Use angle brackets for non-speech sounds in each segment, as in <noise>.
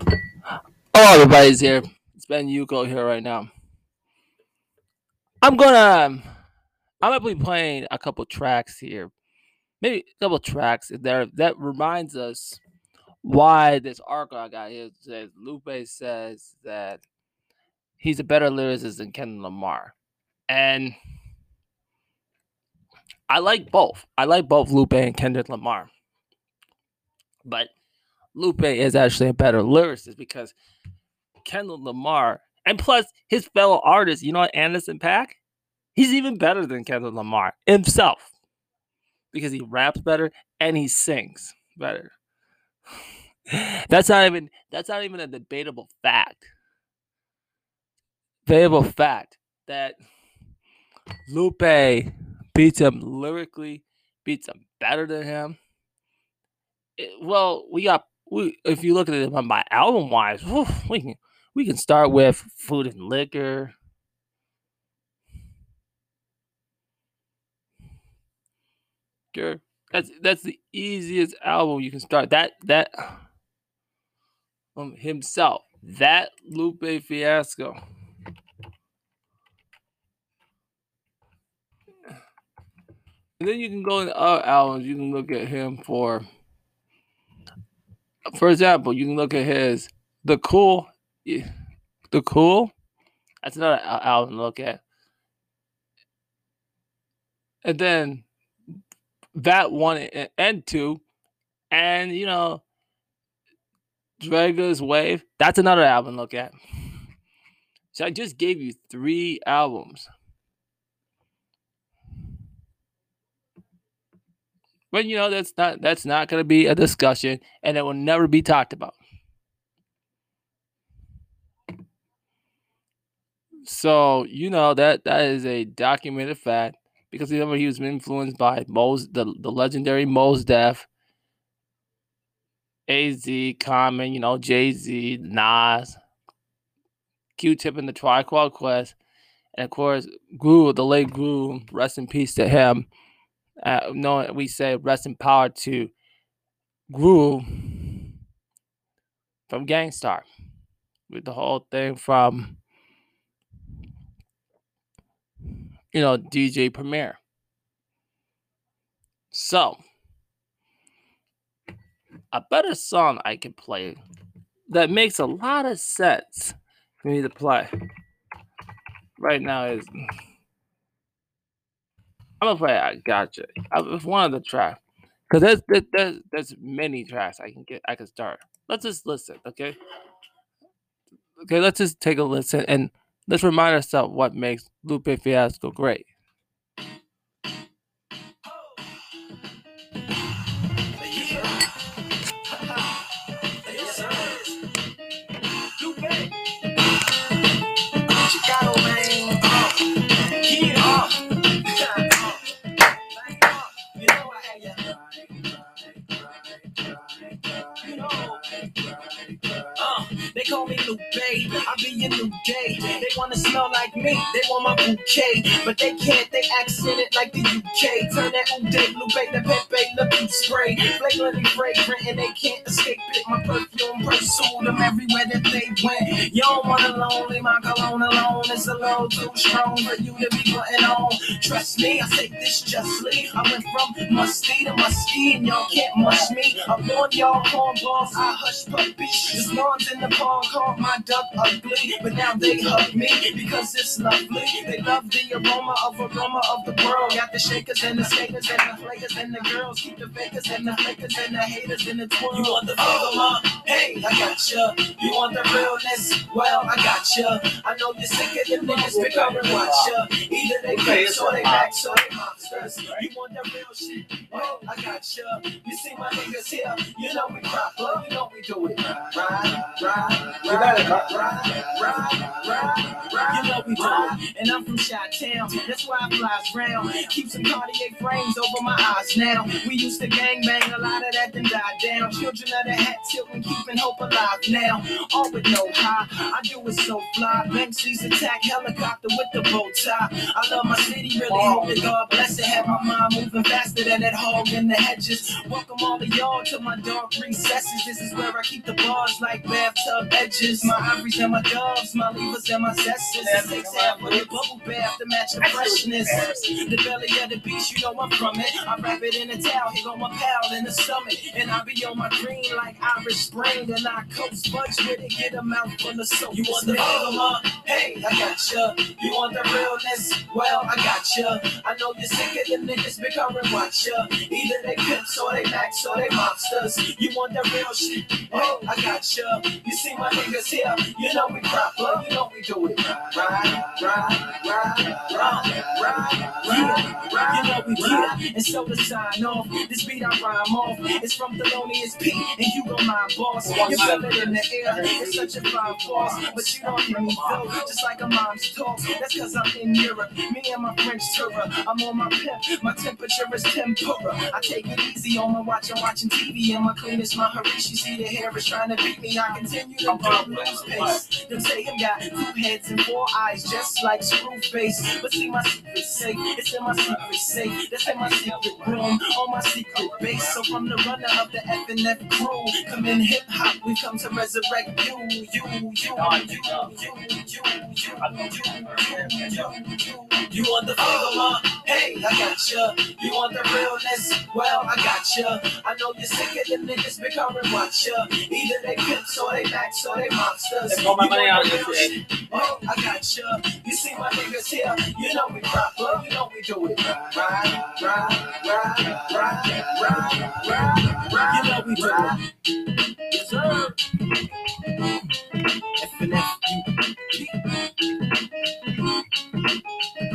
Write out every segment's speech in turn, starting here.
Hello, everybody's here. It's Ben Yuko here right now. I'm gonna, um, I'm gonna be playing a couple tracks here, maybe a couple tracks there that reminds us why this article I got here says Lupe says that he's a better lyricist than Kendrick Lamar, and I like both. I like both Lupe and Kendrick Lamar, but Lupe is actually a better lyricist because Kendrick Lamar, and plus his fellow artist, you know, Anderson Paak, he's even better than Kendrick Lamar himself because he raps better and he sings better. <sighs> that's not even that's not even a debatable fact. Debatable fact that Lupe beats him lyrically, beats him better than him. It, well, we got we if you look at it by album wise, we can we can start with food and liquor. Sure. That's that's the easiest album you can start. That that um himself. That Lupe Fiasco. And then you can go into other albums. You can look at him for, for example, you can look at his The Cool the Cool. That's another album to look at. And then that one and two, and you know, Drogas Wave. That's another album look at. So I just gave you three albums. But you know that's not that's not going to be a discussion, and it will never be talked about. So you know that that is a documented fact because remember he was influenced by Mos the, the legendary Mos Def, AZ, Common, you know, Jay Z, Nas, Q Tip and the Tribe Quest, and of course Guru, the late Guru, rest in peace to him. Uh, no, we say rest in power to Guru from Gang Starr with the whole thing from you know, DJ Premier. So, a better song I can play that makes a lot of sense for me to play right now is I'm gonna play I Gotcha. It's one of the tracks because there's, there's there's many tracks I can get I can start. Let's just listen, okay? Okay, let's just take a listen and Let's remind ourselves what makes Lupe Fiasco great. They wanna smell like me, they want my bouquet. But they can't, they accent it like the UK. Turn that Uday Lupe the Pepe Le spray. Flagrantly fragrant and they can't escape it. My perfume pursued them everywhere that they went. You don't wanna lonely, my cologne alone is a little too strong for you to be putting on. Trust me, I say this justly. I went from musty to musky and y'all can't mush me. I warned y'all cornballs, I hush puppies. There's lawns in the park called my duck ugly, but now they hug me because it's lovely. They love the aroma of aroma of the world. Got the shakers and the skaters and the flakers and the girls. Keep the fakers and the fakers and the haters in the twirl. You want the flavor, huh? Hey, I got ya. You want the realness? Well, I got ya. I know you're sick of them niggas pick up and watch ya. Either they face or they back, so they monsters. You want the real shit? Well, I got ya. You see my niggas here? You know we proper. You know we do it right, right, right. You got it, ride, ride, ride, You know we do And I'm from Shot Town. That's why I flies round. Keep some Cartier frames over my eyes now. We used to gang bang, a lot of that then died down. Children of the hat tilting, keeping hope alive now. All with no high, I do it so fly. Banksy's attack helicopter with the bow tie. I love my city, really hope that God bless it. Have my mind moving faster than that hog in the hedges. Welcome all of y'all to my dark recesses. This is where I keep the bars like bathtub edges. My ivories and my doves, my levers and my zesters. Six half with a bubble bath to match the freshness. The belly of the beast, you know I'm from it. I wrap it in a towel, here go my pal in the stomach. And I be on my green like Irish Spring. And I coast buds with it, get a mouthful of soap. You want the flavor, Hey, I got ya. You want the realness? Well, I got ya. I know you're sick of them niggas becoming watch ya. Either they pimps or they max or they monsters. You want the real shit? Oh, I got ya. You see my niggas here? You know we proper. You know we do it right, right, right, right, right, right. You know we here. And so to sign off, this beat I rhyme off. It's from Thelonious P. And you go my boss. You feel it in the air. It's such a fine force. But you don't hear me though. Just like a mom's talk. That's cause I'm in Europe. Me and my French tour. I'm on my My temperature is tempura. I take it easy on my watch. I'm watching TV. And my cleanest, my Harishi. See the hair is trying to beat me. I continue to do lose pace. Them say him got two heads and four eyes. Just like Screwface. But see my secret safe. It's in my secret safe. That's in my secret room. On my secret base. So from the runner of the F and F crew. Come in hip hop. We come to resurrect you. You, you, you, you, you, you, you, you, you. You want the flavor, huh? Hey, I got ya. You want the realness? Well, I got ya. I know you're sick of them niggas becoming watch ya. Either they pimps or they max or they monsters. They call my money out the this real shit. shit? Oh, I got ya. You see my niggas here? You know we proper. You know we do it right, right, right, right, right, right, right, right. You know we do it. Yes, sir. F and F U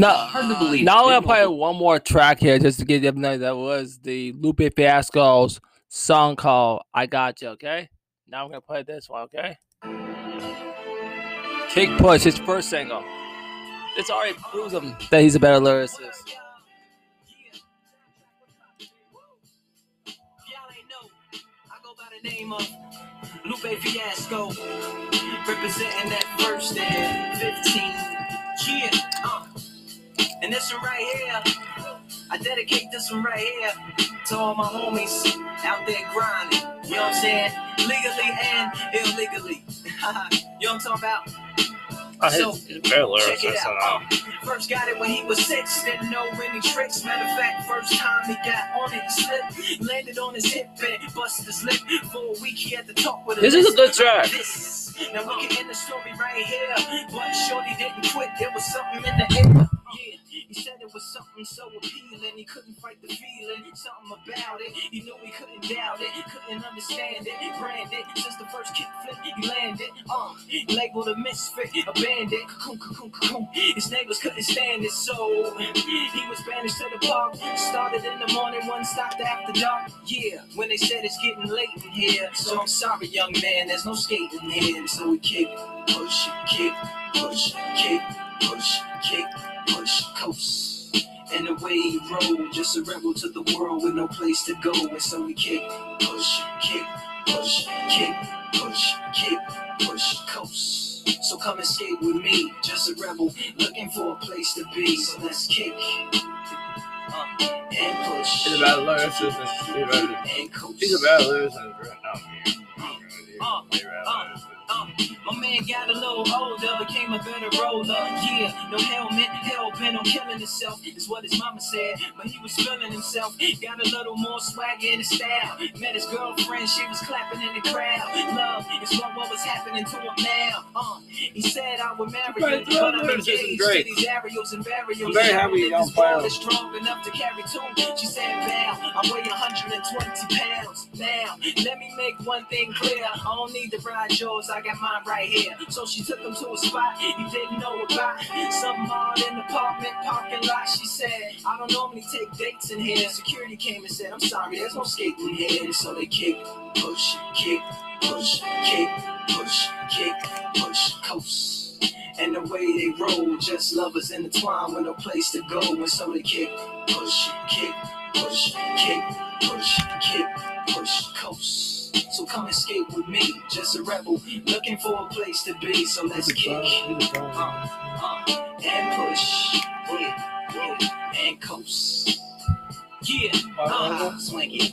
No, Hard to believe. Now I'm gonna play one more track here just to give them know that was the Lupe Fiasco's song called "I Got You." Okay. Now I'm gonna play this one. Okay. Kick Push, his first single. It's already proves him that he's a better lyricist. name of Lupe Fiasco, representing that first and 15. Yeah, uh. And this one right here, I dedicate this one right here to all my homies out there grinding. You know what I'm saying? Legally and illegally. <laughs> you know what I'm talking about? I So, check it out. Uh, first got it when he was six, didn't know any tricks. Matter of fact, first time he got on it, he slipped, landed on his hip and busted his lip. For a week, he had to talk with a This is a good track. This. Now we can end the story right here, but Shorty didn't quit. There was something in the air. Was something so appealing, he couldn't fight the feeling, something about it. He knew he couldn't doubt it, couldn't understand it. Branded since the first kick flip, he landed. Uh, labeled a misfit, a bandit. Cocoon, cocoon, cocoon. His neighbors couldn't stand it, so he was banished to the park. Started in the morning, one stopped after dark. Yeah, when they said it's getting late in here, so I'm sorry, young man, there's no skating here. So we kick, push, kick, push, kick, push, kick, push, coast. And away he rode, just a rebel to the world with no place to go. And so we kick, push, kick, push, kick, push, kick, push, coast. So come and skate with me, just a rebel looking for a place to be. So let's kick uh, and push He's a better lyricist. He's a better, and coast. he's a better lyricist right now. Uh, uh, uh, my man got a little older, became a better roller. Yeah, no helmet, hell bent on killing himself, is what his mama said. But he was feeling himself, got a little more swag in his style. Met his girlfriend, she was clapping in the crowd. Love is what, what was happening to him now. Uh, he said I would marry Right, you, but I'm engaged to these aerials and burials. I'm very happy you This don't play ball them. is strong enough to carry two. She said, "Pal, I weigh 120 pounds. Now, let me make one thing clear. I don't need to ride yours. I got mine right here." So she took him to a spot he didn't know about. Some odd in the apartment parking lot. She said, "I don't normally take dates in here." Security came and said, "I'm sorry, there's no skating here." So they kick, push, kick, push, kick, push, kick, push, coast. And the way they roll, just lovers intertwined with no place to go. And so they kick, push, kick, push, kick, push, kick, push, coast. So come escape with me, just a rebel looking for a place to be. So let's kick, uh, uh, and push, yeah, yeah, and coast. Yeah, uh, swing it.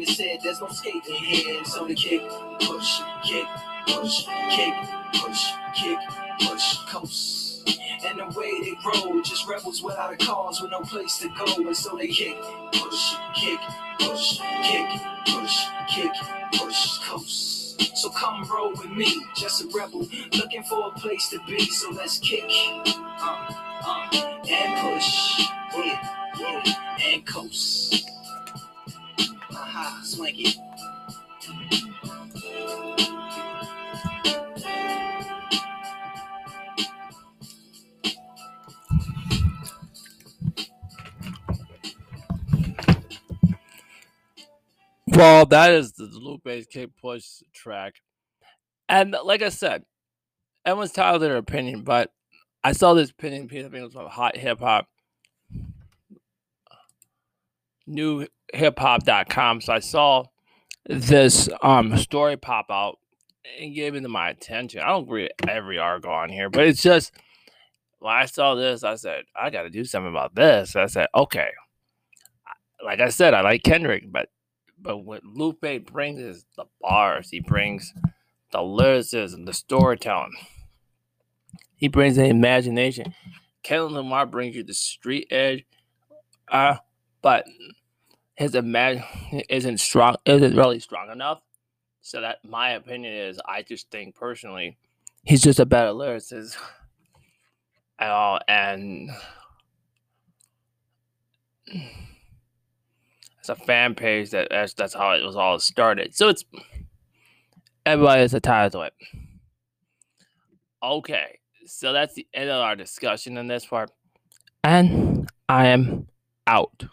and said there's no skating here. So the kick, push, kick, push, kick, push, kick, push, coast. And the way they roll, just rebels without a cause with no place to go. And so they kick, push, kick, push, kick, push, kick, push, coast. So come roll with me, just a rebel looking for a place to be. So let's kick, uh, Well, that is the Lupe's Kick Push track. And like I said, everyone's titled their opinion, but I saw this opinion piece, I think it was about hot hip hop, new hip hop.com. So I saw this um story pop out and gave it to my attention. I don't read every article on here, but it's just when I saw this, I said, I got to do something about this. I said, okay. Like I said, I like Kendrick, but but what Lupe brings is the bars. He brings the lyricism, the storytelling. He brings the imagination. Kendrick Lamar brings you the street edge. Uh, but his imagine isn't strong isn't really strong enough. So that my opinion is I just think personally he's just a better lyricist. At all, and a fan page that that's, that's how it was all started. So it's everybody has a to it. Okay, so that's the end of our discussion in this part, and I am out.